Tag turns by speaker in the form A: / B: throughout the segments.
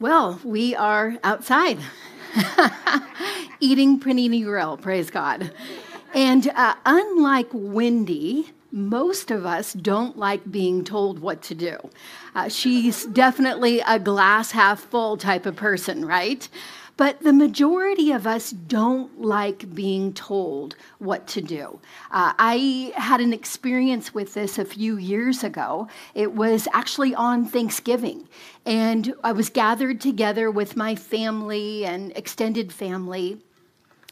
A: Well, we are outside eating panini grill, praise God. And uh, unlike Wendy, most of us don't like being told what to do. Uh, she's definitely a glass half full type of person, right? But the majority of us don't like being told what to do. Uh, I had an experience with this a few years ago. It was actually on Thanksgiving, and I was gathered together with my family and extended family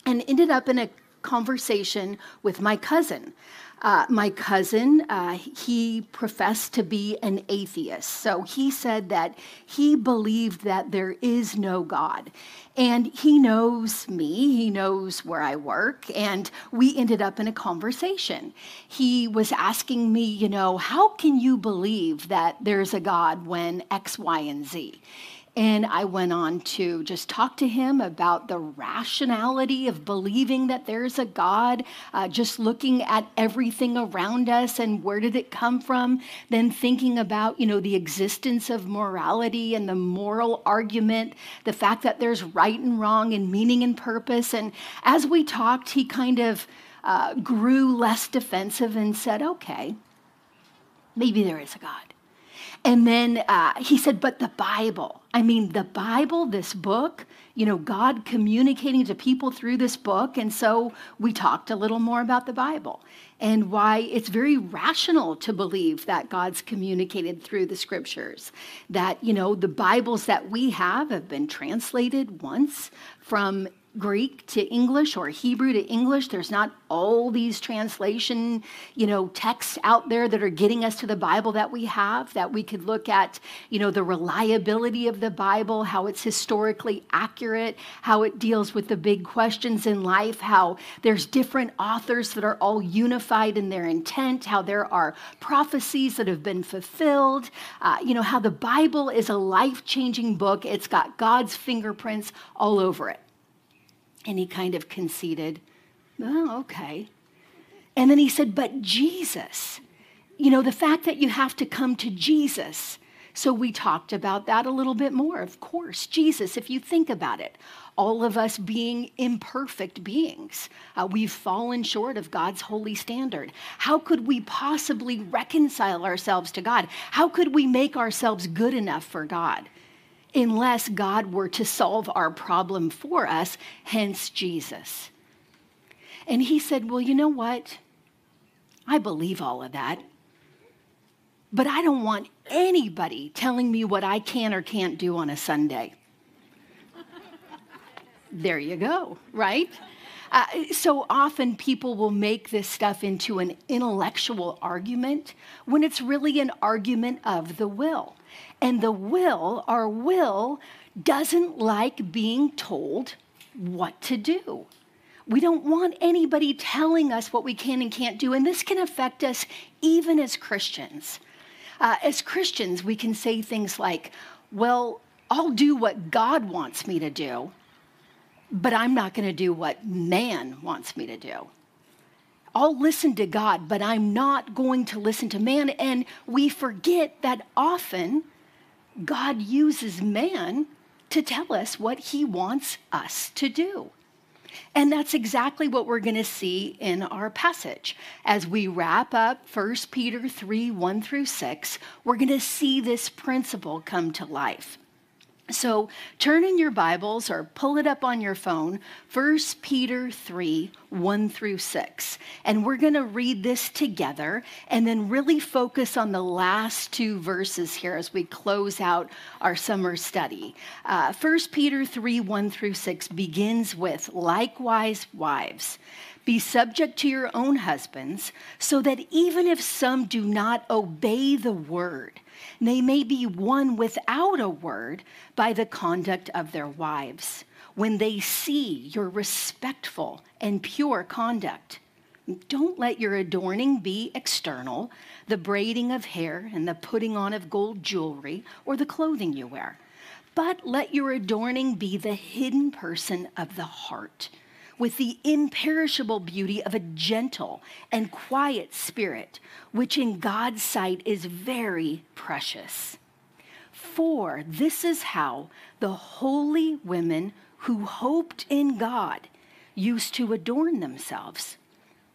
A: and ended up in a conversation with my cousin. Uh, my cousin, uh, he professed to be an atheist. So he said that he believed that there is no God. And he knows me, he knows where I work, and we ended up in a conversation. He was asking me, you know, how can you believe that there's a God when X, Y, and Z? And I went on to just talk to him about the rationality of believing that there's a God, uh, just looking at everything around us and where did it come from, then thinking about, you know, the existence of morality and the moral argument, the fact that there's right and wrong and meaning and purpose. And as we talked, he kind of uh, grew less defensive and said, okay, maybe there is a God. And then uh, he said, but the Bible. I mean, the Bible, this book, you know, God communicating to people through this book. And so we talked a little more about the Bible and why it's very rational to believe that God's communicated through the scriptures. That, you know, the Bibles that we have have been translated once from Greek to English or Hebrew to English. There's not all these translation, you know, texts out there that are getting us to the Bible that we have, that we could look at, you know, the reliability of the Bible, how it's historically accurate, how it deals with the big questions in life, how there's different authors that are all unified in their intent, how there are prophecies that have been fulfilled, uh, you know, how the Bible is a life changing book. It's got God's fingerprints all over it. And he kind of conceded, Oh, okay. And then he said, But Jesus, you know, the fact that you have to come to Jesus. So we talked about that a little bit more. Of course, Jesus, if you think about it, all of us being imperfect beings, uh, we've fallen short of God's holy standard. How could we possibly reconcile ourselves to God? How could we make ourselves good enough for God? Unless God were to solve our problem for us, hence Jesus. And he said, Well, you know what? I believe all of that. But I don't want anybody telling me what I can or can't do on a Sunday. there you go, right? Uh, so often people will make this stuff into an intellectual argument when it's really an argument of the will. And the will, our will, doesn't like being told what to do. We don't want anybody telling us what we can and can't do. And this can affect us even as Christians. Uh, as Christians, we can say things like, well, I'll do what God wants me to do, but I'm not going to do what man wants me to do. I'll listen to God, but I'm not going to listen to man. And we forget that often God uses man to tell us what he wants us to do. And that's exactly what we're going to see in our passage. As we wrap up 1 Peter 3 1 through 6, we're going to see this principle come to life. So turn in your Bibles or pull it up on your phone, 1 Peter 3 1 through 6. And we're going to read this together and then really focus on the last two verses here as we close out our summer study. Uh, 1 Peter 3 1 through 6 begins with, Likewise, wives. Be subject to your own husbands, so that even if some do not obey the word, they may be won without a word by the conduct of their wives. When they see your respectful and pure conduct. Don't let your adorning be external, the braiding of hair and the putting on of gold jewelry or the clothing you wear, but let your adorning be the hidden person of the heart with the imperishable beauty of a gentle and quiet spirit, which in God's sight is very precious. For this is how the holy women who hoped in God used to adorn themselves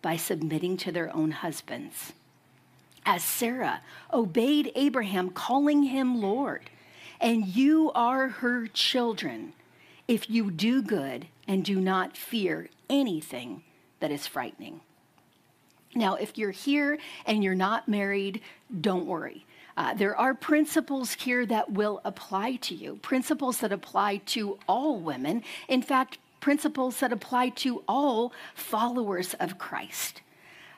A: by submitting to their own husbands. As Sarah obeyed Abraham, calling him Lord, and you are her children if you do good and do not fear anything that is frightening. Now, if you're here and you're not married, don't worry. Uh, there are principles here that will apply to you, principles that apply to all women. In fact, principles that apply to all followers of Christ.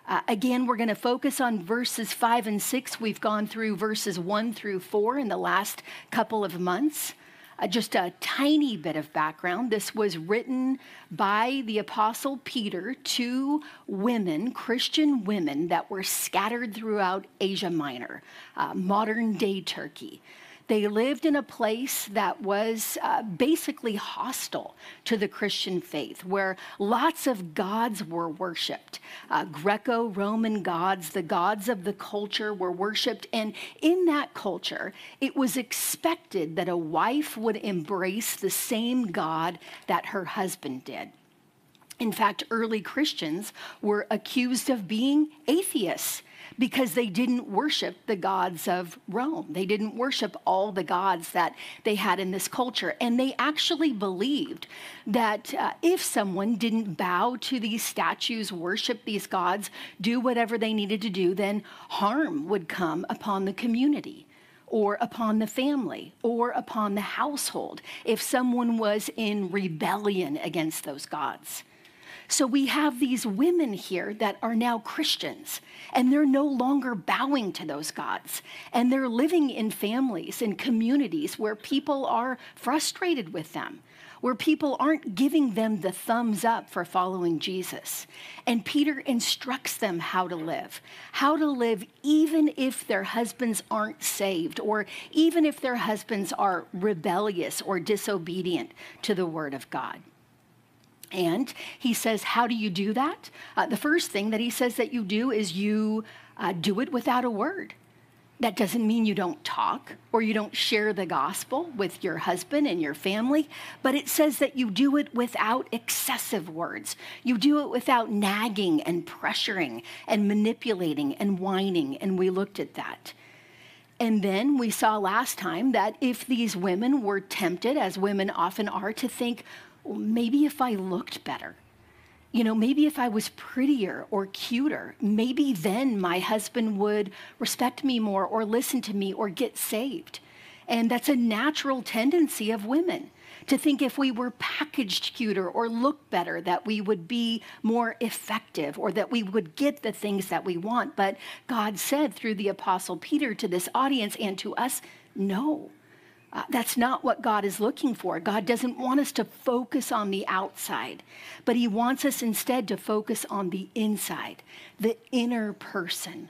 A: Uh, again, we're going to focus on verses 5 and 6. We've gone through verses 1 through 4 in the last couple of months. Uh, just a tiny bit of background. This was written by the Apostle Peter to women, Christian women, that were scattered throughout Asia Minor, uh, modern day Turkey. They lived in a place that was uh, basically hostile to the Christian faith, where lots of gods were worshiped. Uh, Greco Roman gods, the gods of the culture, were worshiped. And in that culture, it was expected that a wife would embrace the same God that her husband did. In fact, early Christians were accused of being atheists because they didn't worship the gods of Rome. They didn't worship all the gods that they had in this culture. And they actually believed that uh, if someone didn't bow to these statues, worship these gods, do whatever they needed to do, then harm would come upon the community or upon the family or upon the household if someone was in rebellion against those gods. So we have these women here that are now Christians, and they're no longer bowing to those gods. And they're living in families and communities where people are frustrated with them, where people aren't giving them the thumbs up for following Jesus. And Peter instructs them how to live, how to live even if their husbands aren't saved, or even if their husbands are rebellious or disobedient to the word of God. And he says, How do you do that? Uh, the first thing that he says that you do is you uh, do it without a word. That doesn't mean you don't talk or you don't share the gospel with your husband and your family, but it says that you do it without excessive words. You do it without nagging and pressuring and manipulating and whining, and we looked at that. And then we saw last time that if these women were tempted, as women often are, to think, well, maybe if I looked better, you know, maybe if I was prettier or cuter, maybe then my husband would respect me more or listen to me or get saved. And that's a natural tendency of women to think if we were packaged cuter or looked better, that we would be more effective or that we would get the things that we want. But God said through the Apostle Peter to this audience and to us, no. Uh, that's not what God is looking for. God doesn't want us to focus on the outside, but He wants us instead to focus on the inside, the inner person,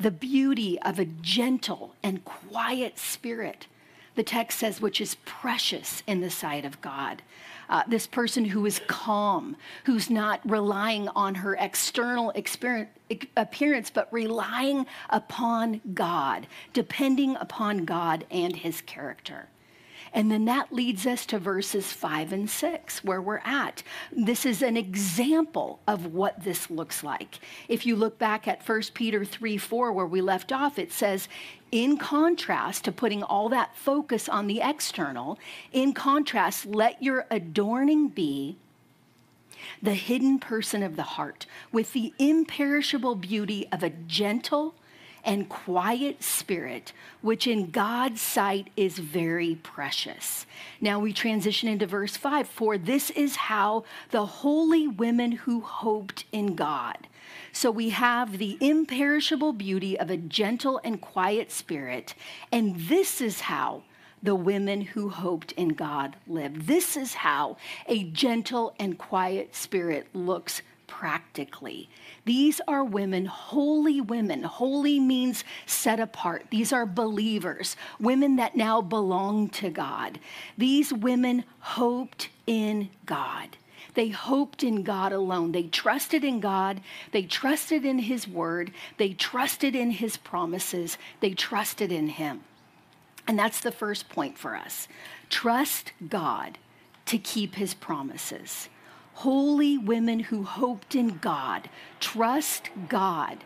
A: the beauty of a gentle and quiet spirit. The text says, which is precious in the sight of God. Uh, this person who is calm, who's not relying on her external appearance, but relying upon God, depending upon God and his character. And then that leads us to verses five and six, where we're at. This is an example of what this looks like. If you look back at 1 Peter 3 4, where we left off, it says, in contrast to putting all that focus on the external, in contrast, let your adorning be the hidden person of the heart with the imperishable beauty of a gentle and quiet spirit, which in God's sight is very precious. Now we transition into verse 5 For this is how the holy women who hoped in God. So we have the imperishable beauty of a gentle and quiet spirit, and this is how the women who hoped in God lived. This is how a gentle and quiet spirit looks practically. These are women, holy women. Holy means set apart. These are believers, women that now belong to God. These women hoped in God. They hoped in God alone. They trusted in God. They trusted in His word. They trusted in His promises. They trusted in Him. And that's the first point for us. Trust God to keep his promises. Holy women who hoped in God, trust God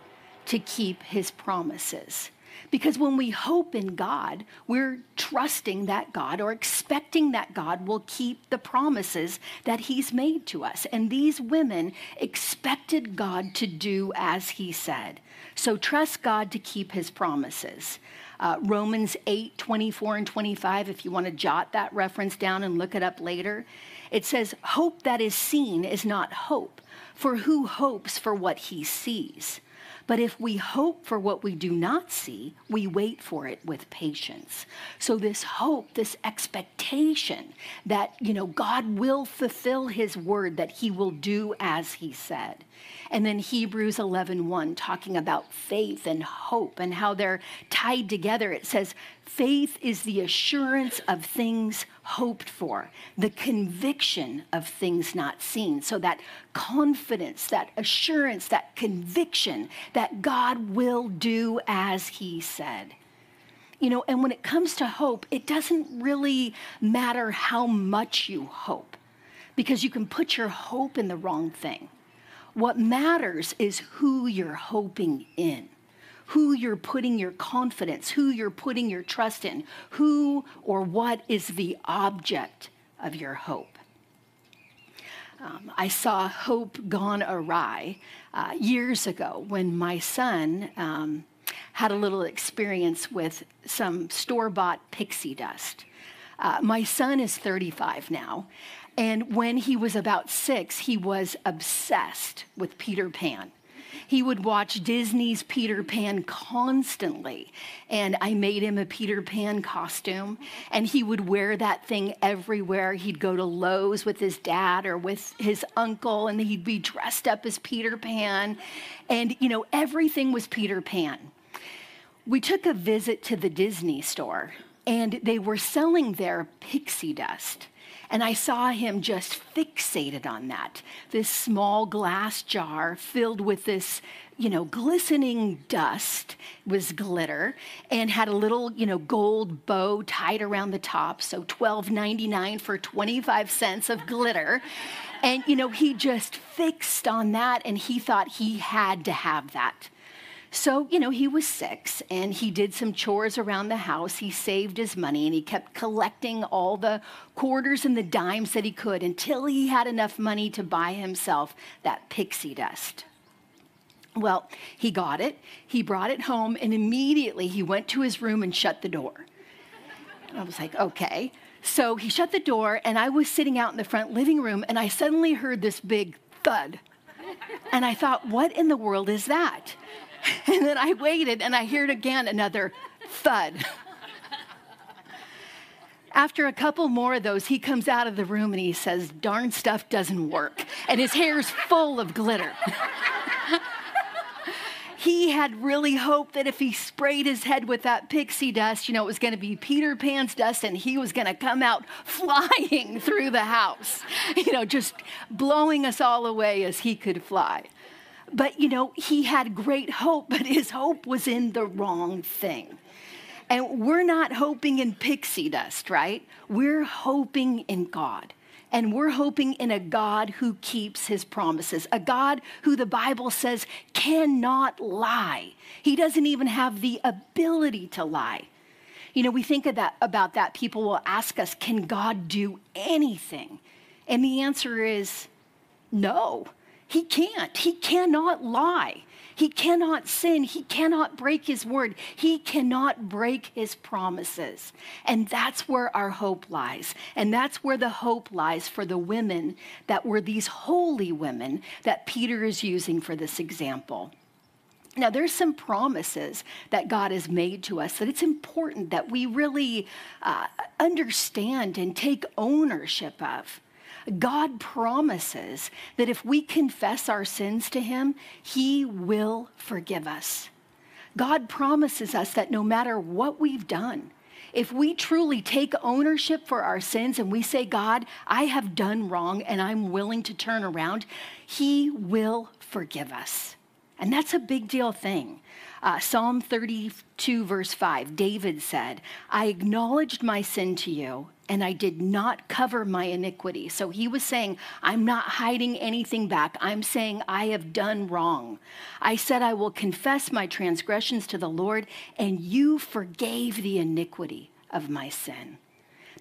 A: to keep his promises. Because when we hope in God, we're trusting that God or expecting that God will keep the promises that He's made to us. And these women expected God to do as He said. So trust God to keep His promises. Uh, Romans 8, 24 and 25, if you want to jot that reference down and look it up later, it says, Hope that is seen is not hope, for who hopes for what he sees? But if we hope for what we do not see, we wait for it with patience. So this hope, this expectation that, you know, God will fulfill his word that he will do as he said. And then Hebrews 11:1 1, talking about faith and hope and how they're tied together. It says faith is the assurance of things hoped for, the conviction of things not seen. So that confidence, that assurance, that conviction that God will do as he said. You know, and when it comes to hope, it doesn't really matter how much you hope because you can put your hope in the wrong thing. What matters is who you're hoping in, who you're putting your confidence, who you're putting your trust in, who or what is the object of your hope. Um, I saw hope gone awry uh, years ago when my son um, had a little experience with some store bought pixie dust. Uh, my son is 35 now, and when he was about six, he was obsessed with Peter Pan. He would watch Disney's Peter Pan constantly. And I made him a Peter Pan costume, and he would wear that thing everywhere. He'd go to Lowe's with his dad or with his uncle, and he'd be dressed up as Peter Pan. And, you know, everything was Peter Pan. We took a visit to the Disney store, and they were selling their pixie dust. And I saw him just fixated on that. This small glass jar filled with this, you know, glistening dust was glitter and had a little, you know, gold bow tied around the top. So $12.99 for 25 cents of glitter. And, you know, he just fixed on that and he thought he had to have that. So, you know, he was six and he did some chores around the house. He saved his money and he kept collecting all the quarters and the dimes that he could until he had enough money to buy himself that pixie dust. Well, he got it, he brought it home, and immediately he went to his room and shut the door. I was like, okay. So he shut the door, and I was sitting out in the front living room, and I suddenly heard this big thud. And I thought, what in the world is that? And then I waited and I heard again another thud. After a couple more of those, he comes out of the room and he says, Darn stuff doesn't work. And his hair's full of glitter. he had really hoped that if he sprayed his head with that pixie dust, you know, it was going to be Peter Pan's dust and he was going to come out flying through the house, you know, just blowing us all away as he could fly. But, you know, he had great hope, but his hope was in the wrong thing. And we're not hoping in pixie dust, right? We're hoping in God. And we're hoping in a God who keeps his promises, a God who the Bible says cannot lie. He doesn't even have the ability to lie. You know, we think of that, about that. People will ask us, can God do anything? And the answer is no. He can't. He cannot lie. He cannot sin. He cannot break his word. He cannot break his promises. And that's where our hope lies. And that's where the hope lies for the women that were these holy women that Peter is using for this example. Now, there's some promises that God has made to us that it's important that we really uh, understand and take ownership of. God promises that if we confess our sins to Him, He will forgive us. God promises us that no matter what we've done, if we truly take ownership for our sins and we say, God, I have done wrong and I'm willing to turn around, He will forgive us. And that's a big deal thing. Uh, Psalm 32, verse 5, David said, I acknowledged my sin to you, and I did not cover my iniquity. So he was saying, I'm not hiding anything back. I'm saying I have done wrong. I said, I will confess my transgressions to the Lord, and you forgave the iniquity of my sin.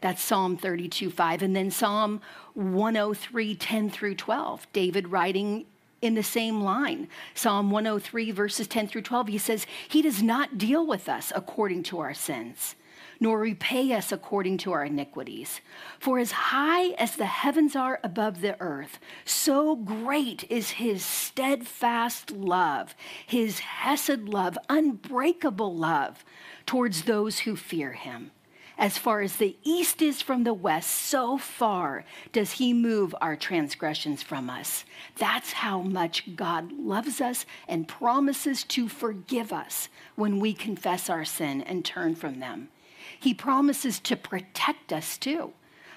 A: That's Psalm 32, 5. And then Psalm 103, 10 through 12. David writing in the same line. Psalm 103, verses 10 through 12, he says, He does not deal with us according to our sins, nor repay us according to our iniquities. For as high as the heavens are above the earth, so great is his steadfast love, his hesed love, unbreakable love towards those who fear him. As far as the east is from the west, so far does he move our transgressions from us. That's how much God loves us and promises to forgive us when we confess our sin and turn from them. He promises to protect us too.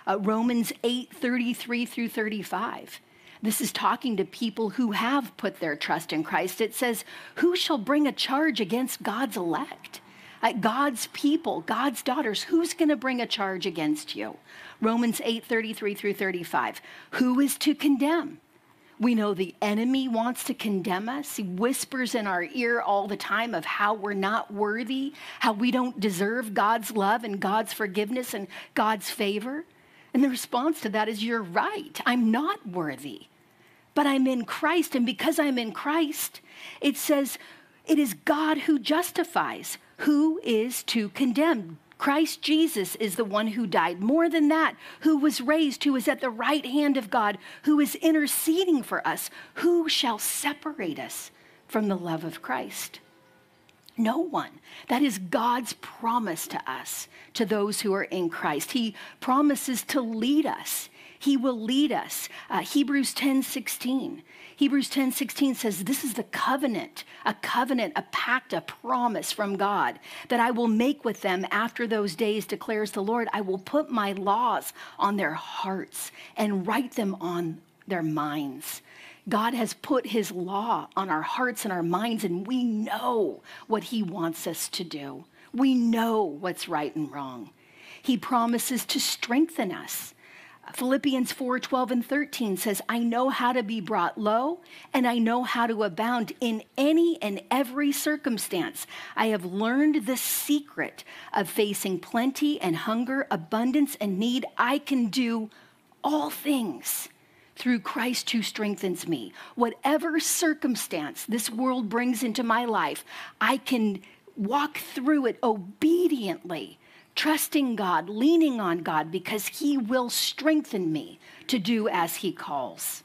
A: Uh, Romans 8 33 through 35. This is talking to people who have put their trust in Christ. It says, Who shall bring a charge against God's elect? God's people, God's daughters, who's going to bring a charge against you? Romans 8 33 through 35. Who is to condemn? We know the enemy wants to condemn us. He whispers in our ear all the time of how we're not worthy, how we don't deserve God's love and God's forgiveness and God's favor. And the response to that is, You're right. I'm not worthy, but I'm in Christ. And because I'm in Christ, it says, It is God who justifies. Who is to condemn? Christ Jesus is the one who died. More than that, who was raised, who is at the right hand of God, who is interceding for us. Who shall separate us from the love of Christ? No one. That is God's promise to us, to those who are in Christ. He promises to lead us. He will lead us. Uh, Hebrews 10 16. Hebrews 10 16 says, This is the covenant, a covenant, a pact, a promise from God that I will make with them after those days, declares the Lord. I will put my laws on their hearts and write them on their minds. God has put his law on our hearts and our minds, and we know what he wants us to do. We know what's right and wrong. He promises to strengthen us. Philippians 4 12 and 13 says, I know how to be brought low, and I know how to abound in any and every circumstance. I have learned the secret of facing plenty and hunger, abundance and need. I can do all things through Christ who strengthens me. Whatever circumstance this world brings into my life, I can walk through it obediently trusting God, leaning on God, because He will strengthen me to do as He calls.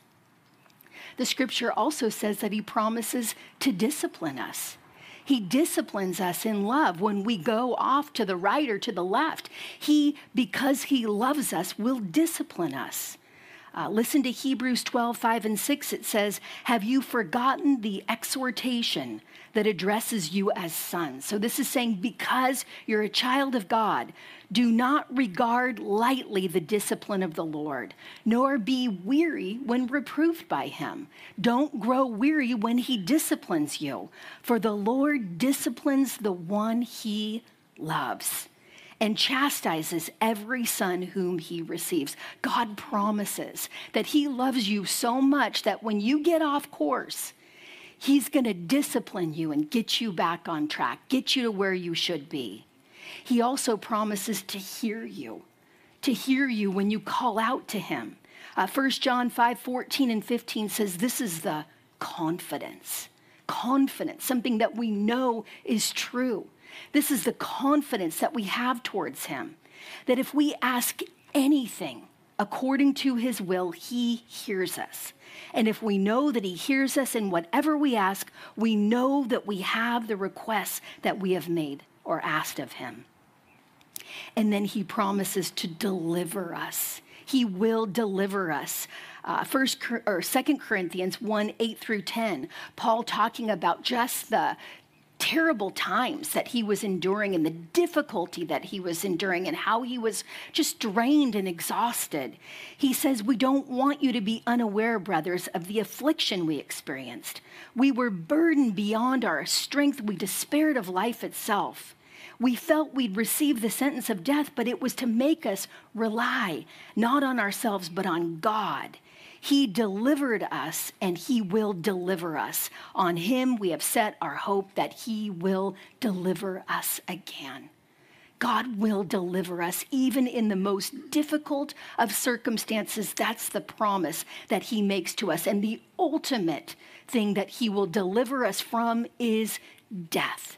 A: The scripture also says that He promises to discipline us. He disciplines us in love when we go off to the right or to the left. He, because He loves us, will discipline us. Uh, listen to Hebrews 12, 5 and 6. It says, Have you forgotten the exhortation that addresses you as sons? So this is saying, because you're a child of God, do not regard lightly the discipline of the Lord, nor be weary when reproved by him. Don't grow weary when he disciplines you, for the Lord disciplines the one he loves and chastises every son whom he receives. God promises that he loves you so much that when you get off course, he's going to discipline you and get you back on track, get you to where you should be. He also promises to hear you, to hear you when you call out to him. Uh, 1 John 5 14 and 15 says, This is the confidence, confidence, something that we know is true this is the confidence that we have towards Him that if we ask anything according to His will, He hears us. And if we know that He hears us in whatever we ask, we know that we have the requests that we have made or asked of Him. And then He promises to deliver us. He will deliver us. Uh, First or Second Corinthians one eight through ten. Paul talking about just the terrible times that he was enduring and the difficulty that he was enduring and how he was just drained and exhausted. He says, We don't want you to be unaware, brothers, of the affliction we experienced. We were burdened beyond our strength. We despaired of life itself. We felt we'd receive the sentence of death, but it was to make us rely not on ourselves, but on God. He delivered us and He will deliver us. On Him we have set our hope that He will deliver us again. God will deliver us even in the most difficult of circumstances. That's the promise that He makes to us. And the ultimate thing that He will deliver us from is death.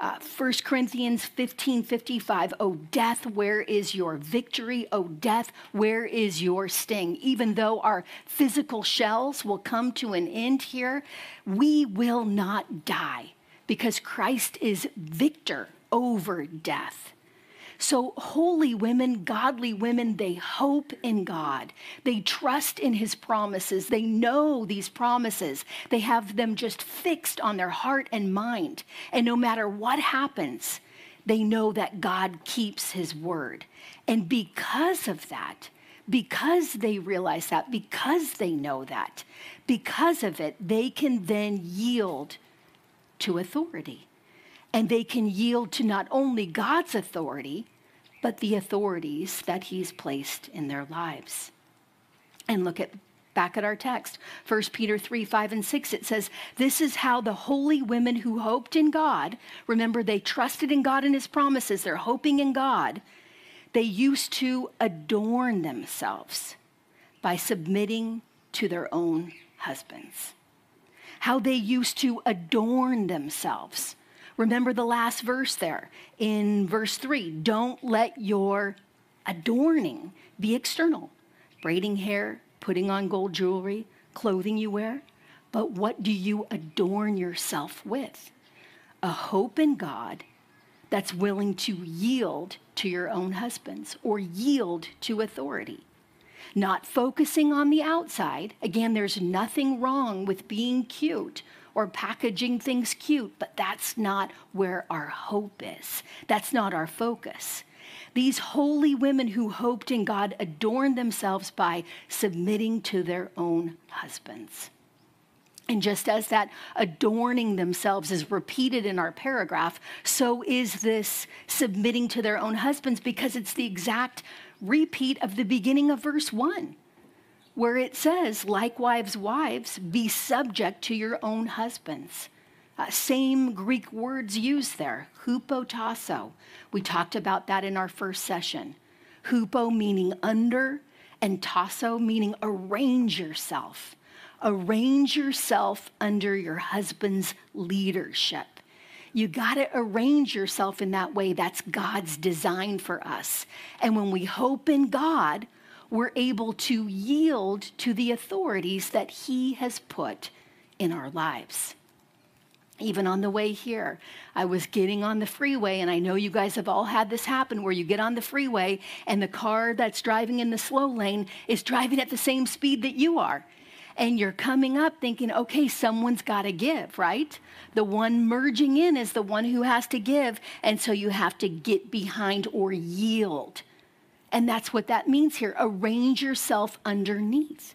A: Uh, 1 Corinthians 15 55, oh, death, where is your victory? Oh, death, where is your sting? Even though our physical shells will come to an end here, we will not die because Christ is victor over death. So, holy women, godly women, they hope in God. They trust in His promises. They know these promises. They have them just fixed on their heart and mind. And no matter what happens, they know that God keeps His word. And because of that, because they realize that, because they know that, because of it, they can then yield to authority. And they can yield to not only God's authority, but the authorities that He's placed in their lives. And look at back at our text 1 peter 3 5 and 6 it says this is how the holy women who hoped in god remember they trusted in god and his promises they're hoping in god they used to adorn themselves by submitting to their own husbands how they used to adorn themselves Remember the last verse there in verse 3 don't let your adorning be external, braiding hair, putting on gold jewelry, clothing you wear. But what do you adorn yourself with? A hope in God that's willing to yield to your own husbands or yield to authority. Not focusing on the outside. Again, there's nothing wrong with being cute or packaging things cute, but that's not where our hope is. That's not our focus. These holy women who hoped in God adorned themselves by submitting to their own husbands. And just as that adorning themselves is repeated in our paragraph, so is this submitting to their own husbands because it's the exact repeat of the beginning of verse 1 where it says, likewise, wives, be subject to your own husbands. Uh, same Greek words used there, hupotasso. We talked about that in our first session. Hupo meaning under, and tasso meaning arrange yourself. Arrange yourself under your husband's leadership. You got to arrange yourself in that way. That's God's design for us. And when we hope in God, we're able to yield to the authorities that He has put in our lives. Even on the way here, I was getting on the freeway, and I know you guys have all had this happen where you get on the freeway and the car that's driving in the slow lane is driving at the same speed that you are. And you're coming up thinking, okay, someone's got to give, right? The one merging in is the one who has to give. And so you have to get behind or yield and that's what that means here. Arrange yourself underneath.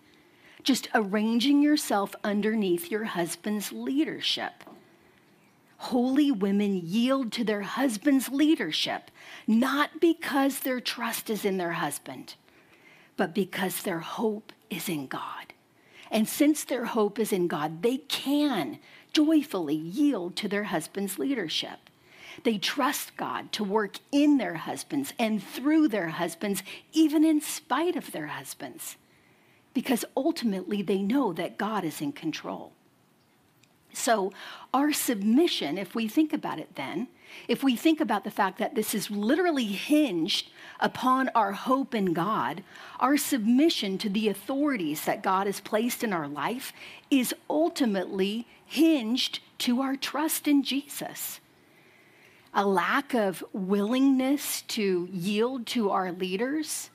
A: Just arranging yourself underneath your husband's leadership. Holy women yield to their husband's leadership, not because their trust is in their husband, but because their hope is in God. And since their hope is in God, they can joyfully yield to their husband's leadership. They trust God to work in their husbands and through their husbands, even in spite of their husbands, because ultimately they know that God is in control. So, our submission, if we think about it then, if we think about the fact that this is literally hinged upon our hope in God, our submission to the authorities that God has placed in our life is ultimately hinged to our trust in Jesus a lack of willingness to yield to our leaders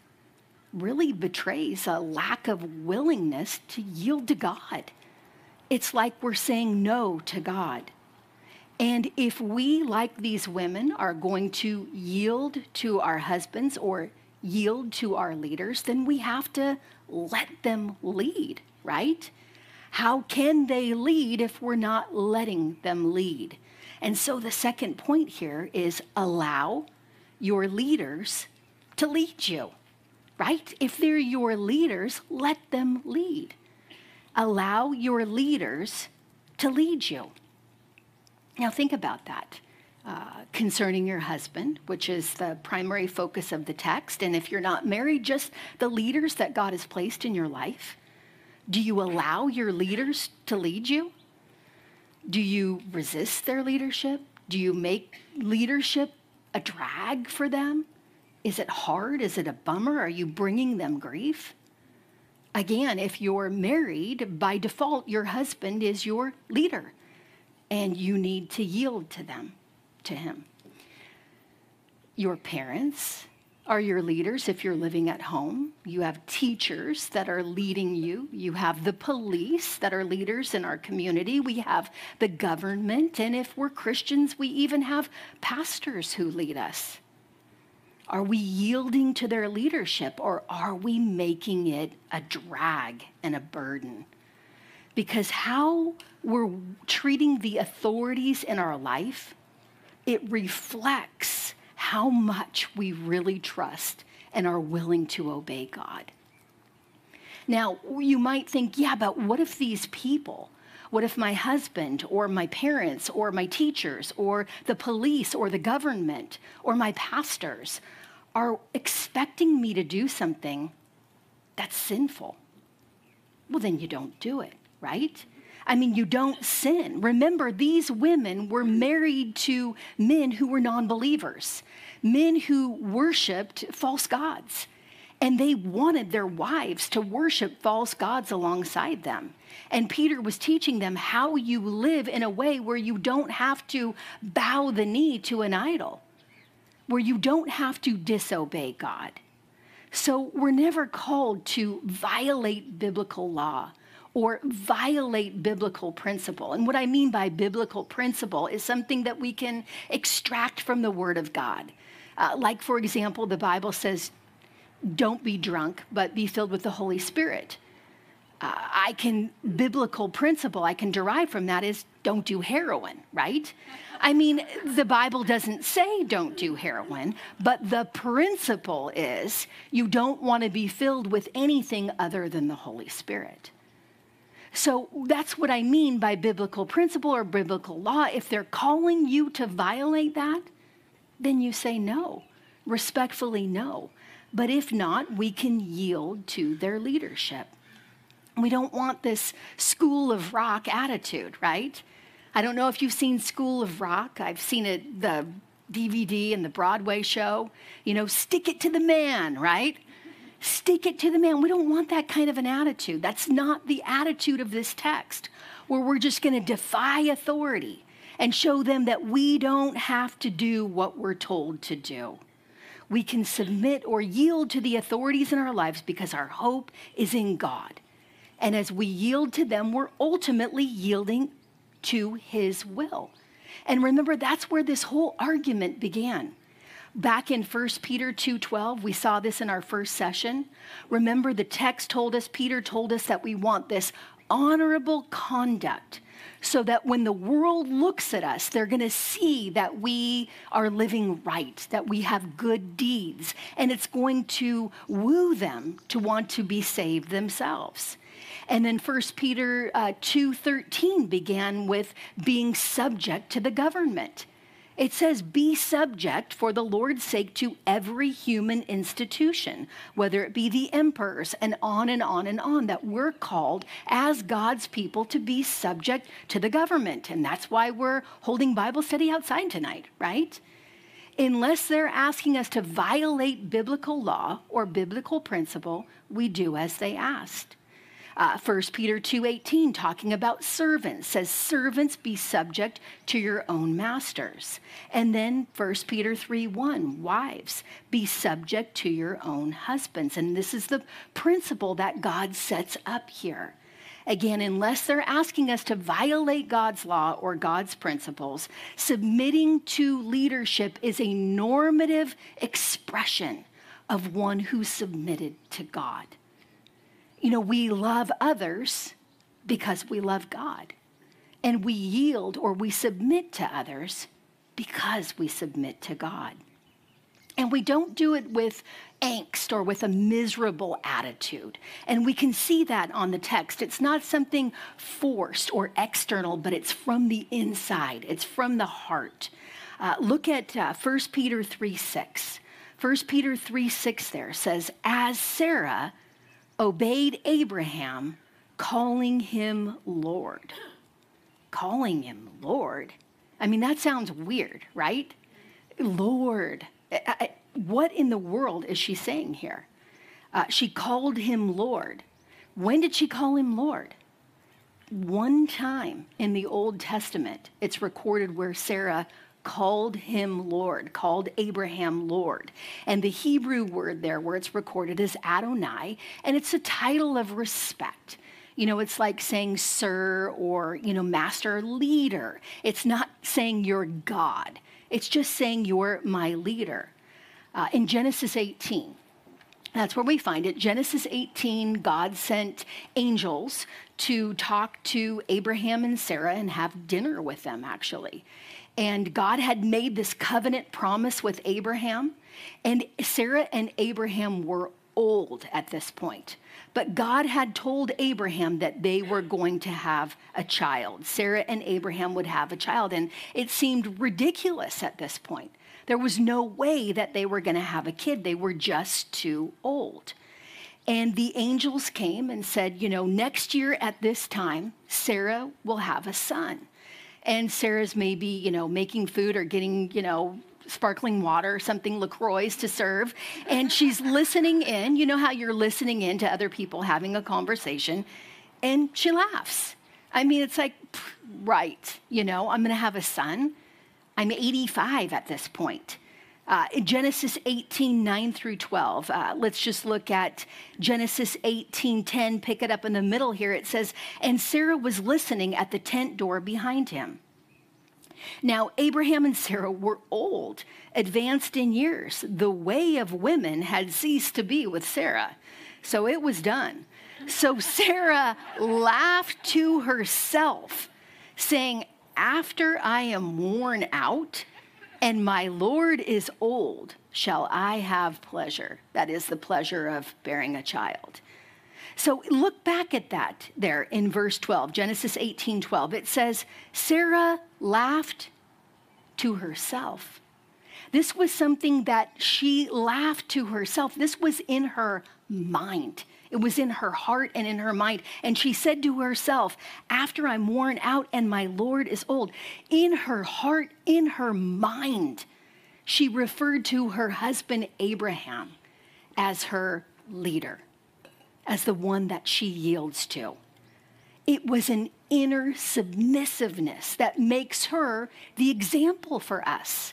A: really betrays a lack of willingness to yield to God. It's like we're saying no to God. And if we, like these women, are going to yield to our husbands or yield to our leaders, then we have to let them lead, right? How can they lead if we're not letting them lead? And so the second point here is allow your leaders to lead you, right? If they're your leaders, let them lead. Allow your leaders to lead you. Now, think about that. Uh, concerning your husband, which is the primary focus of the text. And if you're not married, just the leaders that God has placed in your life. Do you allow your leaders to lead you? Do you resist their leadership? Do you make leadership a drag for them? Is it hard? Is it a bummer? Are you bringing them grief? Again, if you're married, by default, your husband is your leader, and you need to yield to them, to him. Your parents are your leaders if you're living at home. You have teachers that are leading you. You have the police that are leaders in our community. We have the government. And if we're Christians, we even have pastors who lead us. Are we yielding to their leadership or are we making it a drag and a burden? Because how we're treating the authorities in our life, it reflects how much we really trust and are willing to obey God. Now, you might think, yeah, but what if these people, what if my husband or my parents or my teachers or the police or the government or my pastors are expecting me to do something that's sinful? Well, then you don't do it, right? I mean, you don't sin. Remember, these women were married to men who were non believers, men who worshiped false gods. And they wanted their wives to worship false gods alongside them. And Peter was teaching them how you live in a way where you don't have to bow the knee to an idol, where you don't have to disobey God. So we're never called to violate biblical law or violate biblical principle. And what I mean by biblical principle is something that we can extract from the Word of God. Uh, like, for example, the Bible says, don't be drunk, but be filled with the Holy Spirit. Uh, I can, biblical principle I can derive from that is don't do heroin, right? I mean, the Bible doesn't say don't do heroin, but the principle is you don't want to be filled with anything other than the Holy Spirit. So that's what I mean by biblical principle or biblical law. If they're calling you to violate that, then you say no, respectfully no. But if not, we can yield to their leadership. We don't want this school of rock attitude, right? I don't know if you've seen School of Rock. I've seen it, the DVD and the Broadway show. You know, stick it to the man, right? Stick it to the man. We don't want that kind of an attitude. That's not the attitude of this text, where we're just going to defy authority and show them that we don't have to do what we're told to do. We can submit or yield to the authorities in our lives because our hope is in God. And as we yield to them, we're ultimately yielding to His will. And remember, that's where this whole argument began. Back in 1 Peter 2:12, we saw this in our first session. Remember the text told us Peter told us that we want this honorable conduct so that when the world looks at us, they're going to see that we are living right, that we have good deeds, and it's going to woo them to want to be saved themselves. And then 1 Peter uh, 2:13 began with being subject to the government. It says, Be subject for the Lord's sake to every human institution, whether it be the emperors, and on and on and on, that we're called as God's people to be subject to the government. And that's why we're holding Bible study outside tonight, right? Unless they're asking us to violate biblical law or biblical principle, we do as they asked. Uh, 1 Peter 2:18 talking about servants says servants be subject to your own masters. And then 1 Peter 3:1 wives be subject to your own husbands. And this is the principle that God sets up here. Again, unless they're asking us to violate God's law or God's principles, submitting to leadership is a normative expression of one who submitted to God. You know, we love others because we love God. And we yield or we submit to others because we submit to God. And we don't do it with angst or with a miserable attitude. And we can see that on the text. It's not something forced or external, but it's from the inside, it's from the heart. Uh, look at uh, 1 Peter 3 6. 1 Peter 3 6 there says, As Sarah obeyed Abraham, calling him Lord. Calling him Lord. I mean, that sounds weird, right? Lord. I, I, what in the world is she saying here? Uh, she called him Lord. When did she call him Lord? One time in the Old Testament, it's recorded where Sarah called him Lord, called Abraham Lord. And the Hebrew word there, where it's recorded, is Adonai, and it's a title of respect. You know, it's like saying sir or, you know, master leader. It's not saying you're God, it's just saying you're my leader uh, in Genesis 18. That's where we find it. Genesis 18, God sent angels to talk to Abraham and Sarah and have dinner with them, actually. And God had made this covenant promise with Abraham, and Sarah and Abraham were old at this point. But God had told Abraham that they were going to have a child. Sarah and Abraham would have a child, and it seemed ridiculous at this point. There was no way that they were going to have a kid. They were just too old. And the angels came and said, you know, next year at this time, Sarah will have a son. And Sarah's maybe, you know, making food or getting, you know, sparkling water, something LaCroix to serve. And she's listening in. You know how you're listening in to other people having a conversation. And she laughs. I mean, it's like, right, you know, I'm going to have a son. I'm 85 at this point. Uh, Genesis 18, 9 through 12. Uh, let's just look at Genesis 18, 10, pick it up in the middle here. It says, And Sarah was listening at the tent door behind him. Now, Abraham and Sarah were old, advanced in years. The way of women had ceased to be with Sarah. So it was done. So Sarah laughed to herself, saying, after I am worn out and my Lord is old, shall I have pleasure. That is the pleasure of bearing a child. So look back at that there in verse 12, Genesis 18 12. It says, Sarah laughed to herself. This was something that she laughed to herself. This was in her mind. It was in her heart and in her mind. And she said to herself, After I'm worn out and my Lord is old, in her heart, in her mind, she referred to her husband Abraham as her leader, as the one that she yields to. It was an inner submissiveness that makes her the example for us.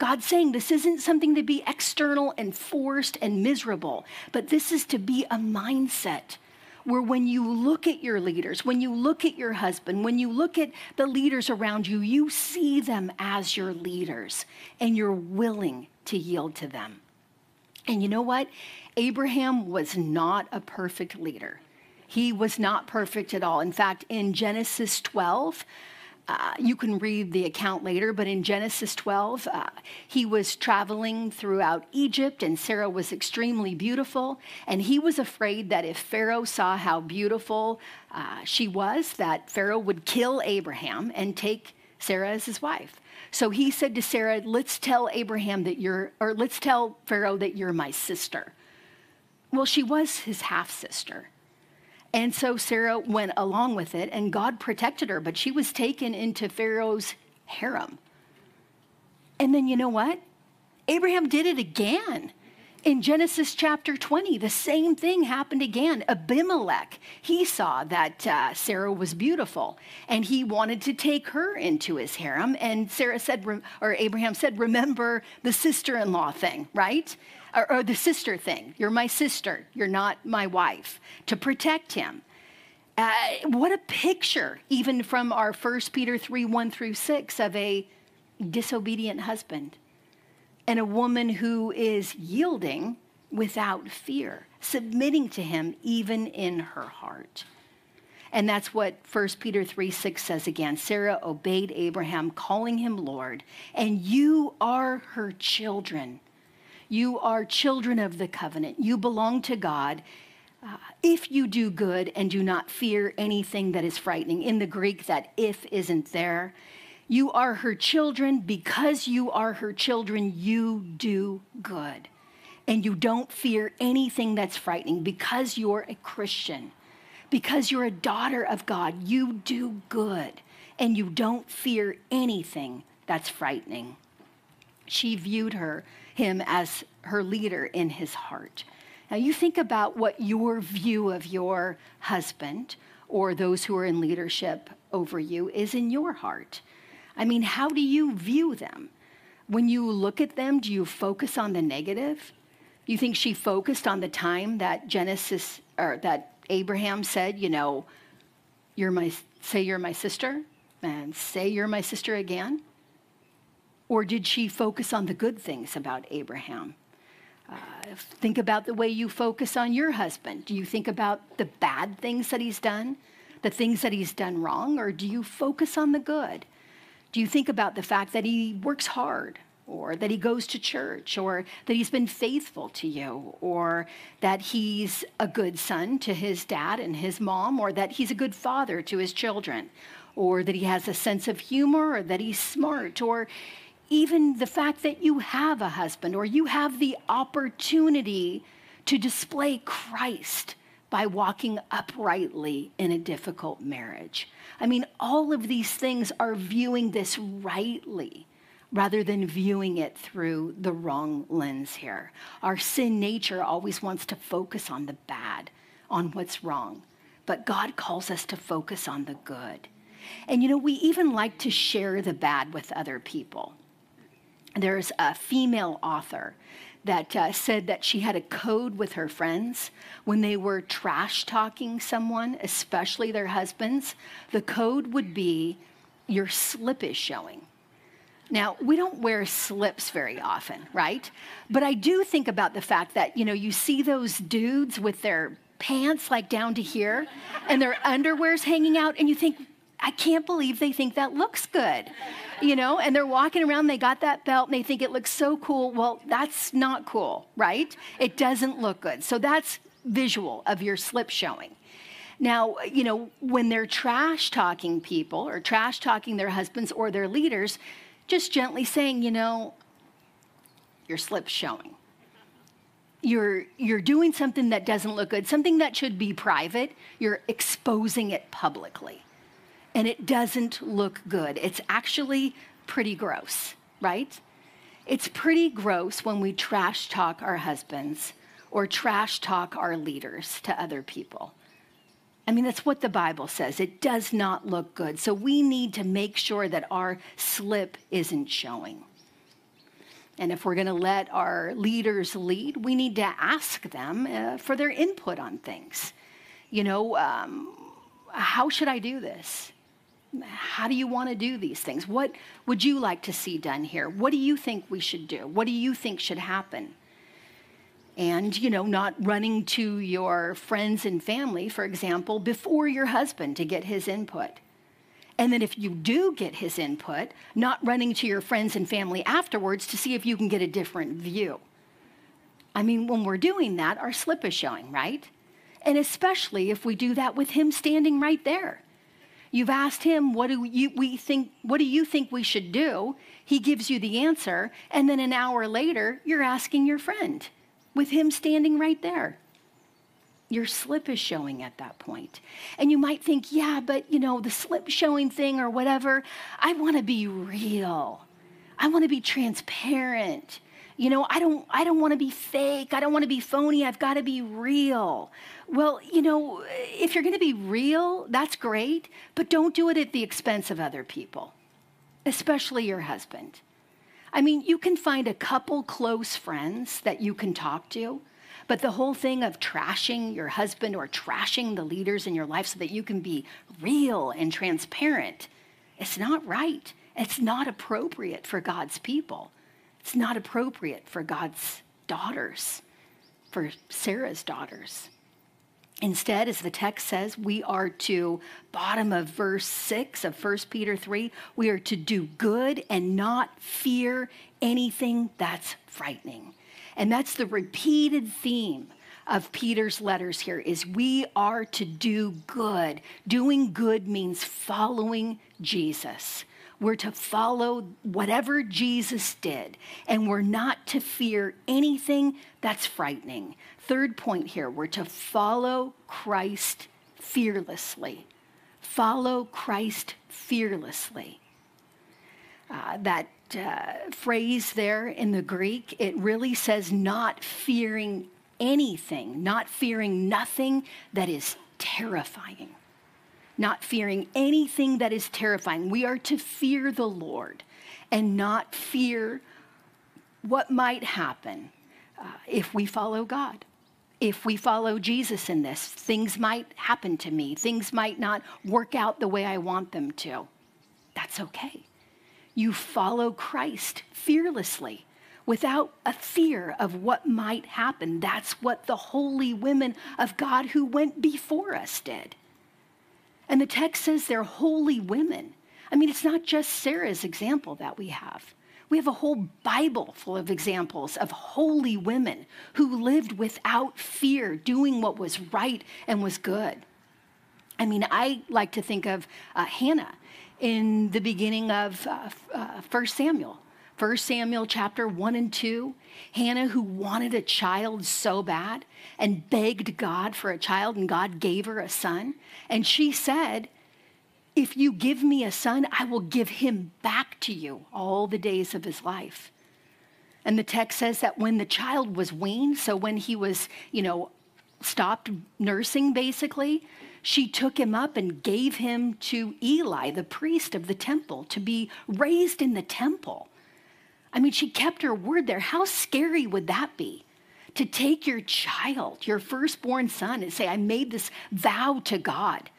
A: God's saying this isn't something to be external and forced and miserable, but this is to be a mindset where when you look at your leaders, when you look at your husband, when you look at the leaders around you, you see them as your leaders and you're willing to yield to them. And you know what? Abraham was not a perfect leader. He was not perfect at all. In fact, in Genesis 12, uh, you can read the account later, but in Genesis 12, uh, he was traveling throughout Egypt, and Sarah was extremely beautiful. And he was afraid that if Pharaoh saw how beautiful uh, she was, that Pharaoh would kill Abraham and take Sarah as his wife. So he said to Sarah, Let's tell Abraham that you're, or let's tell Pharaoh that you're my sister. Well, she was his half sister. And so Sarah went along with it, and God protected her, but she was taken into Pharaoh's harem. And then you know what? Abraham did it again. In Genesis chapter 20, the same thing happened again. Abimelech, he saw that uh, Sarah was beautiful and he wanted to take her into his harem. And Sarah said, or Abraham said, Remember the sister in law thing, right? Or, or the sister thing. You're my sister. You're not my wife. To protect him. Uh, what a picture, even from our 1 Peter 3 1 through 6, of a disobedient husband and a woman who is yielding without fear, submitting to him even in her heart. And that's what 1 Peter 3 6 says again. Sarah obeyed Abraham, calling him Lord, and you are her children. You are children of the covenant. You belong to God. Uh, if you do good and do not fear anything that is frightening, in the Greek, that if isn't there. You are her children. Because you are her children, you do good. And you don't fear anything that's frightening because you're a Christian because you're a daughter of God, you do good and you don't fear anything that's frightening. She viewed her him as her leader in his heart. Now you think about what your view of your husband or those who are in leadership over you is in your heart. I mean, how do you view them? When you look at them, do you focus on the negative? You think she focused on the time that Genesis or that Abraham said, you know, you're my, say you're my sister, and say you're my sister again? Or did she focus on the good things about Abraham? Uh, think about the way you focus on your husband. Do you think about the bad things that he's done, the things that he's done wrong, or do you focus on the good? Do you think about the fact that he works hard, or that he goes to church, or that he's been faithful to you, or that he's a good son to his dad and his mom, or that he's a good father to his children, or that he has a sense of humor, or that he's smart, or even the fact that you have a husband, or you have the opportunity to display Christ by walking uprightly in a difficult marriage. I mean, all of these things are viewing this rightly rather than viewing it through the wrong lens here. Our sin nature always wants to focus on the bad, on what's wrong. But God calls us to focus on the good. And you know, we even like to share the bad with other people. There's a female author that uh, said that she had a code with her friends when they were trash talking someone, especially their husbands. The code would be, Your slip is showing. Now, we don't wear slips very often, right? But I do think about the fact that, you know, you see those dudes with their pants like down to here and their underwear's hanging out, and you think, I can't believe they think that looks good, you know? And they're walking around, they got that belt, and they think it looks so cool. Well, that's not cool, right? It doesn't look good. So that's visual of your slip showing. Now, you know, when they're trash talking people or trash talking their husbands or their leaders, just gently saying, you know, your slip's showing. You're, you're doing something that doesn't look good, something that should be private, you're exposing it publicly. And it doesn't look good. It's actually pretty gross, right? It's pretty gross when we trash talk our husbands or trash talk our leaders to other people. I mean, that's what the Bible says. It does not look good. So we need to make sure that our slip isn't showing. And if we're going to let our leaders lead, we need to ask them uh, for their input on things. You know, um, how should I do this? How do you want to do these things? What would you like to see done here? What do you think we should do? What do you think should happen? and you know not running to your friends and family for example before your husband to get his input and then if you do get his input not running to your friends and family afterwards to see if you can get a different view i mean when we're doing that our slip is showing right and especially if we do that with him standing right there you've asked him what do you we think what do you think we should do he gives you the answer and then an hour later you're asking your friend with him standing right there. Your slip is showing at that point. And you might think, yeah, but you know, the slip showing thing or whatever, I want to be real. I want to be transparent. You know, I don't I don't want to be fake. I don't want to be phony. I've got to be real. Well, you know, if you're going to be real, that's great, but don't do it at the expense of other people, especially your husband. I mean, you can find a couple close friends that you can talk to, But the whole thing of trashing your husband or trashing the leaders in your life so that you can be real and transparent, it's not right. It's not appropriate for God's people. It's not appropriate for God's daughters, for Sarah's daughters. Instead, as the text says, we are to, bottom of verse 6 of 1 Peter 3, we are to do good and not fear anything that's frightening. And that's the repeated theme of Peter's letters here is we are to do good. Doing good means following Jesus. We're to follow whatever Jesus did, and we're not to fear anything that's frightening. Third point here we're to follow Christ fearlessly. Follow Christ fearlessly. Uh, that uh, phrase there in the Greek, it really says not fearing anything, not fearing nothing that is terrifying not fearing anything that is terrifying. We are to fear the Lord and not fear what might happen uh, if we follow God. If we follow Jesus in this, things might happen to me. Things might not work out the way I want them to. That's okay. You follow Christ fearlessly without a fear of what might happen. That's what the holy women of God who went before us did. And the text says they're holy women. I mean, it's not just Sarah's example that we have. We have a whole Bible full of examples of holy women who lived without fear, doing what was right and was good. I mean, I like to think of uh, Hannah in the beginning of uh, uh, 1 Samuel. 1 Samuel chapter 1 and 2, Hannah, who wanted a child so bad and begged God for a child, and God gave her a son. And she said, If you give me a son, I will give him back to you all the days of his life. And the text says that when the child was weaned, so when he was, you know, stopped nursing basically, she took him up and gave him to Eli, the priest of the temple, to be raised in the temple. I mean, she kept her word there. How scary would that be? To take your child, your firstborn son, and say, I made this vow to God.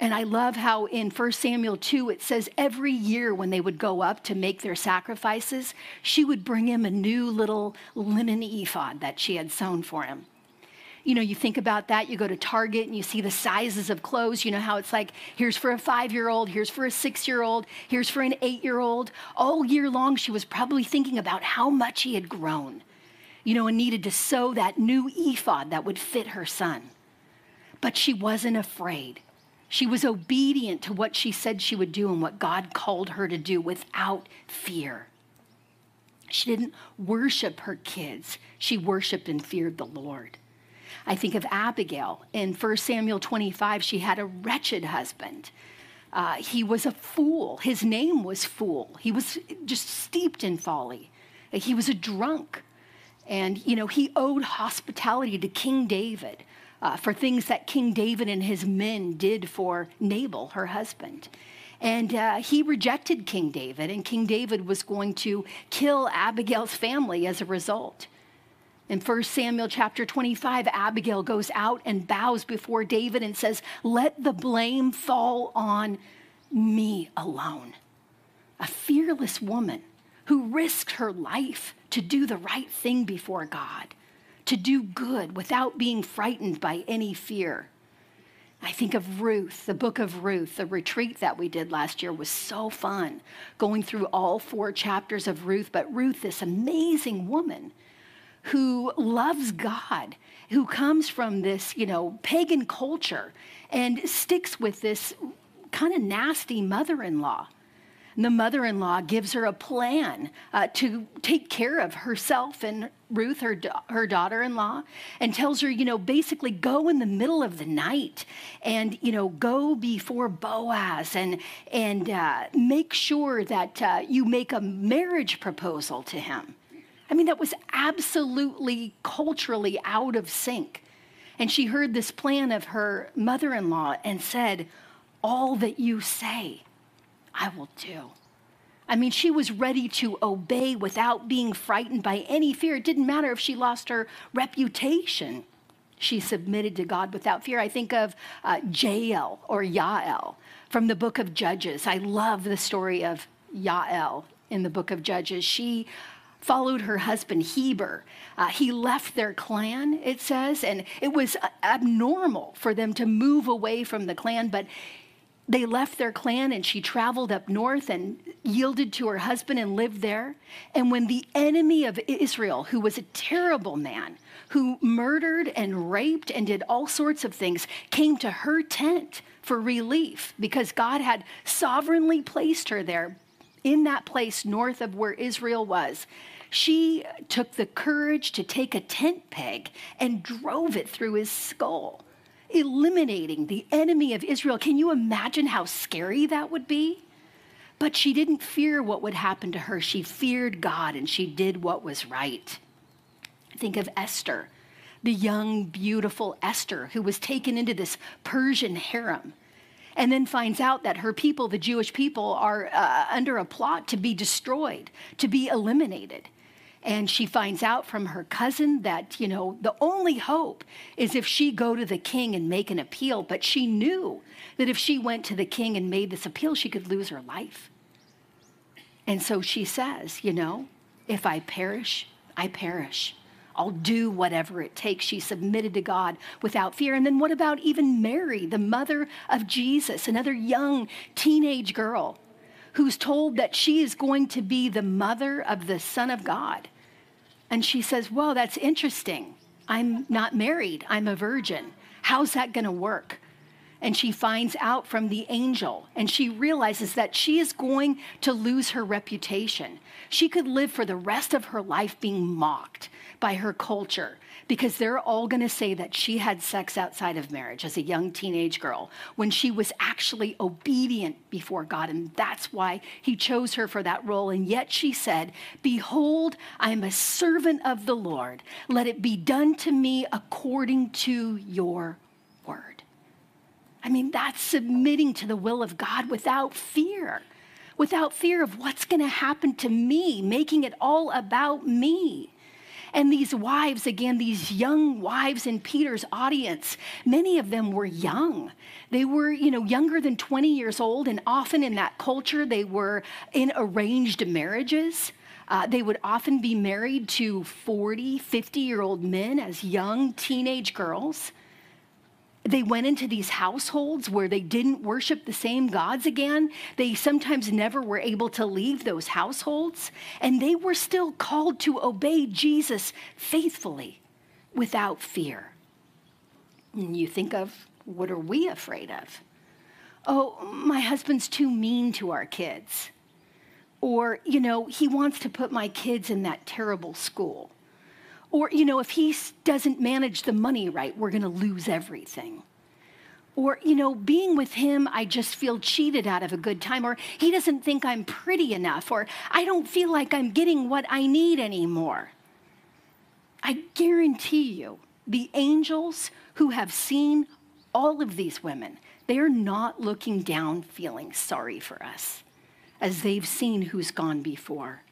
A: And I love how in 1 Samuel 2 it says every year when they would go up to make their sacrifices, she would bring him a new little linen ephod that she had sewn for him you know, you think about that, you go to Target and you see the sizes of clothes. You know how it's like, here's for a five year old, here's for a six year old, here's for an eight year old. All year long, she was probably thinking about how much he had grown, you know, and needed to sew that new ephod that would fit her son. But she wasn't afraid. She was obedient to what she said she would do and what God called her to do without fear. She didn't worship her kids, she worshiped and feared the Lord. I think of Abigail. In 1 Samuel 25, she had a wretched husband. Uh, he was a fool. His name was Fool. He was just steeped in folly. He was a drunk. And, you know, he owed hospitality to King David uh, for things that King David and his men did for Nabal, her husband. And uh, he rejected King David, and King David was going to kill Abigail's family as a result. In 1 Samuel chapter 25, Abigail goes out and bows before David and says, Let the blame fall on me alone. A fearless woman who risked her life to do the right thing before God, to do good without being frightened by any fear. I think of Ruth, the book of Ruth. The retreat that we did last year was so fun, going through all four chapters of Ruth. But Ruth, this amazing woman, who loves God, who comes from this, you know, pagan culture and sticks with this kind of nasty mother in law. The mother in law gives her a plan uh, to take care of herself and Ruth, her, her daughter in law, and tells her, you know, basically go in the middle of the night and, you know, go before Boaz and, and uh, make sure that uh, you make a marriage proposal to him. I mean, that was absolutely culturally out of sync. And she heard this plan of her mother in law and said, All that you say, I will do. I mean, she was ready to obey without being frightened by any fear. It didn't matter if she lost her reputation. She submitted to God without fear. I think of uh, Jael or Yael from the book of Judges. I love the story of Yael in the book of Judges. She followed her husband Heber. Uh, he left their clan, it says, and it was uh, abnormal for them to move away from the clan, but they left their clan and she traveled up north and yielded to her husband and lived there. And when the enemy of Israel, who was a terrible man, who murdered and raped and did all sorts of things, came to her tent for relief because God had sovereignly placed her there in that place north of where Israel was. She took the courage to take a tent peg and drove it through his skull eliminating the enemy of Israel. Can you imagine how scary that would be? But she didn't fear what would happen to her. She feared God and she did what was right. Think of Esther, the young, beautiful Esther, who was taken into this Persian harem and then finds out that her people, the Jewish people, are uh, under a plot to be destroyed, to be eliminated. And she finds out from her cousin that, you know, the only hope is if she go to the king and make an appeal. But she knew that if she went to the king and made this appeal, she could lose her life. And so she says, you know, if I perish, I perish. I'll do whatever it takes. She submitted to God without fear. And then what about even Mary, the mother of Jesus, another young teenage girl who's told that she is going to be the mother of the Son of God? And she says, Well, that's interesting. I'm not married, I'm a virgin. How's that going to work? And she finds out from the angel, and she realizes that she is going to lose her reputation. She could live for the rest of her life being mocked by her culture because they're all going to say that she had sex outside of marriage as a young teenage girl when she was actually obedient before God. And that's why he chose her for that role. And yet she said, Behold, I am a servant of the Lord. Let it be done to me according to your. I mean, that's submitting to the will of God without fear without fear of what's going to happen to me, making it all about me. And these wives, again, these young wives in Peter's audience, many of them were young. They were, you know, younger than 20 years old, and often in that culture, they were in arranged marriages. Uh, they would often be married to 40, 50 year old men as young teenage girls they went into these households where they didn't worship the same gods again. They sometimes never were able to leave those households, and they were still called to obey Jesus faithfully without fear. And you think of what are we afraid of? Oh, my husband's too mean to our kids. Or, you know, he wants to put my kids in that terrible school. Or, you know, if he doesn't manage the money right, we're going to lose everything. Or, you know, being with him, I just feel cheated out of a good time. Or he doesn't think I'm pretty enough. Or I don't feel like I'm getting what I need anymore. I guarantee you, the angels who have seen all of these women, they are not looking down feeling sorry for us as they've seen who's gone before.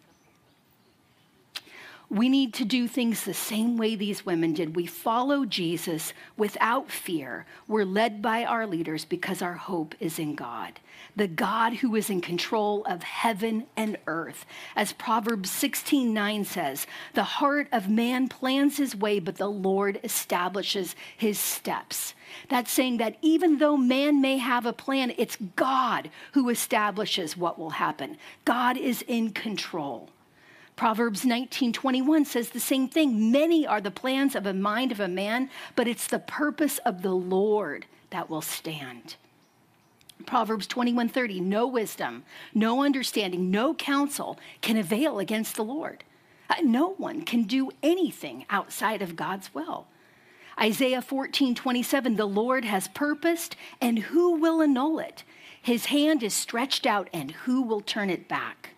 A: We need to do things the same way these women did. We follow Jesus without fear. We're led by our leaders because our hope is in God, the God who is in control of heaven and earth. As Proverbs 16 9 says, the heart of man plans his way, but the Lord establishes his steps. That's saying that even though man may have a plan, it's God who establishes what will happen. God is in control. Proverbs 19:21 says the same thing. Many are the plans of a mind of a man, but it's the purpose of the Lord that will stand. Proverbs 21:30 No wisdom, no understanding, no counsel can avail against the Lord. Uh, no one can do anything outside of God's will. Isaiah 14:27 The Lord has purposed and who will annul it? His hand is stretched out and who will turn it back?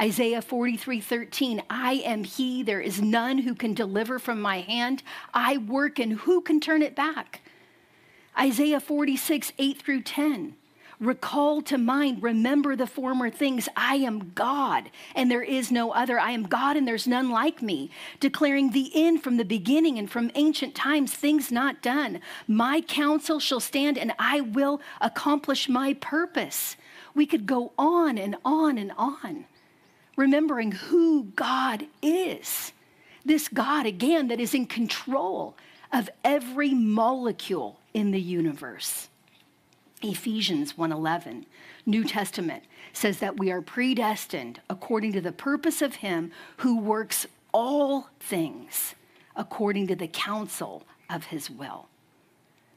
A: Isaiah 43 13, I am he, there is none who can deliver from my hand. I work, and who can turn it back? Isaiah 46 8 through 10, Recall to mind, remember the former things. I am God, and there is no other. I am God, and there's none like me, declaring the end from the beginning and from ancient times, things not done. My counsel shall stand, and I will accomplish my purpose. We could go on and on and on, remembering who God is. This God, again, that is in control of every molecule in the universe. Ephesians 1:11, New Testament says that we are predestined according to the purpose of him who works all things according to the counsel of his will.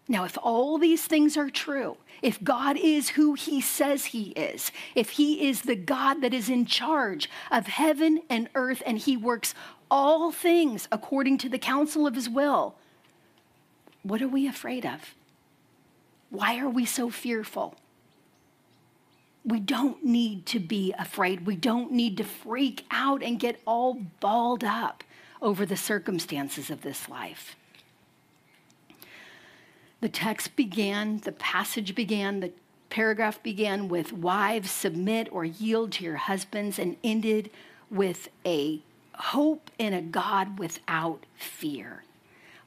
A: Now, if all these things are true, if God is who he says he is, if he is the God that is in charge of heaven and earth and he works all things according to the counsel of his will, what are we afraid of? Why are we so fearful? We don't need to be afraid. We don't need to freak out and get all balled up over the circumstances of this life. The text began, the passage began, the paragraph began with wives submit or yield to your husbands and ended with a hope in a God without fear.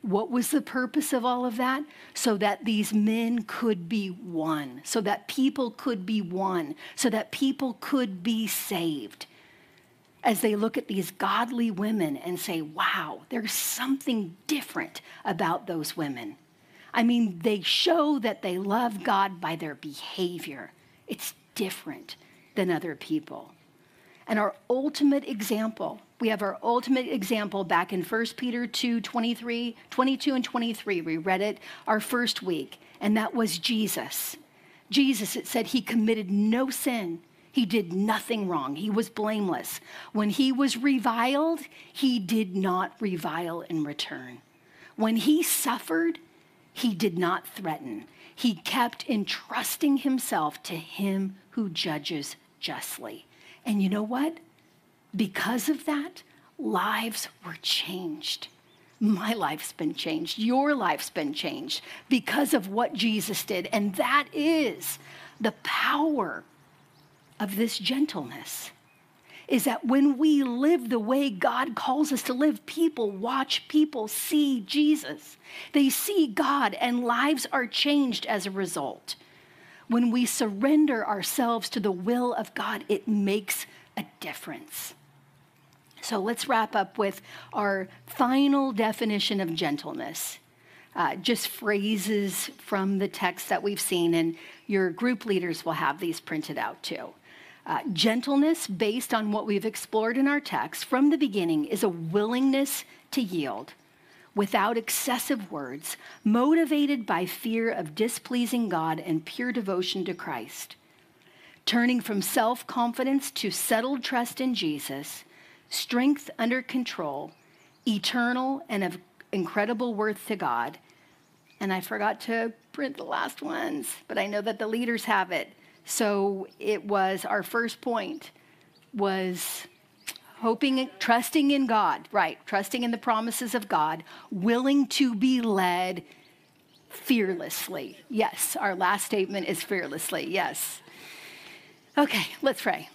A: What was the purpose of all of that? So that these men could be one, so that people could be one, so that people could be saved. As they look at these godly women and say, wow, there's something different about those women. I mean, they show that they love God by their behavior. It's different than other people. And our ultimate example, we have our ultimate example back in 1 Peter 2 23, 22 and 23. We read it our first week, and that was Jesus. Jesus, it said he committed no sin. He did nothing wrong. He was blameless. When he was reviled, he did not revile in return. When he suffered, he did not threaten. He kept entrusting himself to him who judges justly. And you know what? Because of that, lives were changed. My life's been changed. Your life's been changed because of what Jesus did. And that is the power of this gentleness is that when we live the way God calls us to live, people watch, people see Jesus. They see God, and lives are changed as a result. When we surrender ourselves to the will of God, it makes a difference. So let's wrap up with our final definition of gentleness. Uh, just phrases from the text that we've seen, and your group leaders will have these printed out too. Uh, gentleness, based on what we've explored in our text from the beginning, is a willingness to yield without excessive words, motivated by fear of displeasing God and pure devotion to Christ. Turning from self confidence to settled trust in Jesus, strength under control, eternal and of incredible worth to God. And I forgot to print the last ones, but I know that the leaders have it so it was our first point was hoping trusting in God, right? Trusting in the promises of God, willing to be led fearlessly. Yes, our last statement is fearlessly. Yes. Okay, let's pray.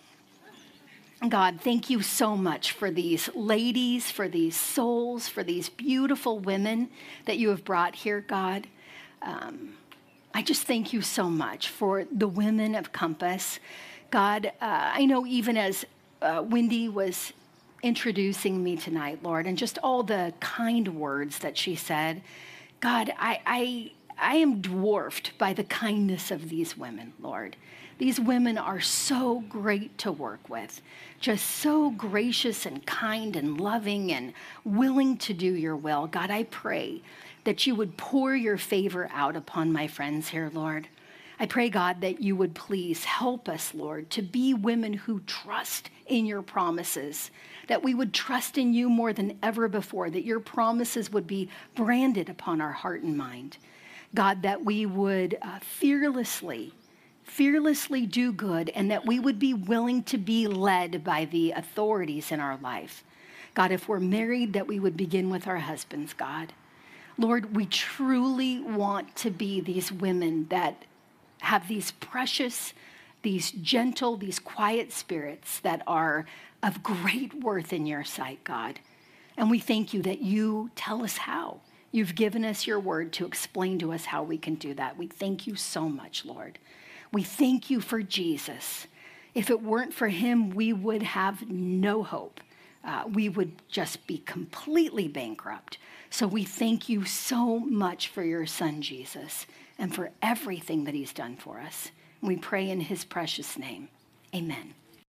A: God, thank you so much for these ladies, for these souls, for these beautiful women that you have brought here, God. Um, I just thank you so much for the women of Compass. God, uh, I know even as uh, Wendy was introducing me tonight, Lord, and just all the kind words that she said, God, I, I, I am dwarfed by the kindness of these women, Lord. These women are so great to work with, just so gracious and kind and loving and willing to do your will. God, I pray that you would pour your favor out upon my friends here, Lord. I pray, God, that you would please help us, Lord, to be women who trust in your promises, that we would trust in you more than ever before, that your promises would be branded upon our heart and mind. God, that we would uh, fearlessly, fearlessly do good, and that we would be willing to be led by the authorities in our life. God, if we're married, that we would begin with our husbands, God. Lord, we truly want to be these women that have these precious, these gentle, these quiet spirits that are of great worth in your sight, God. And we thank you that you tell us how. You've given us your word to explain to us how we can do that. We thank you so much, Lord. We thank you for Jesus. If it weren't for him, we would have no hope. Uh, we would just be completely bankrupt. So we thank you so much for your son, Jesus, and for everything that he's done for us. We pray in his precious name. Amen.